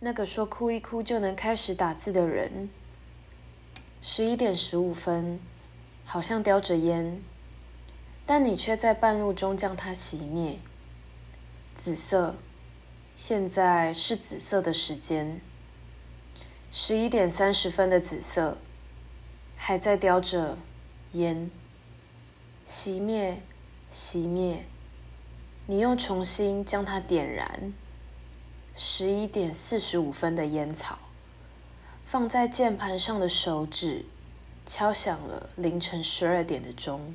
那个说哭一哭就能开始打字的人。十一点十五分，好像叼着烟，但你却在半路中将它熄灭。紫色，现在是紫色的时间。十一点三十分的紫色，还在叼着烟。熄灭，熄灭。你又重新将它点燃。十一点四十五分的烟草。放在键盘上的手指敲响了凌晨十二点的钟。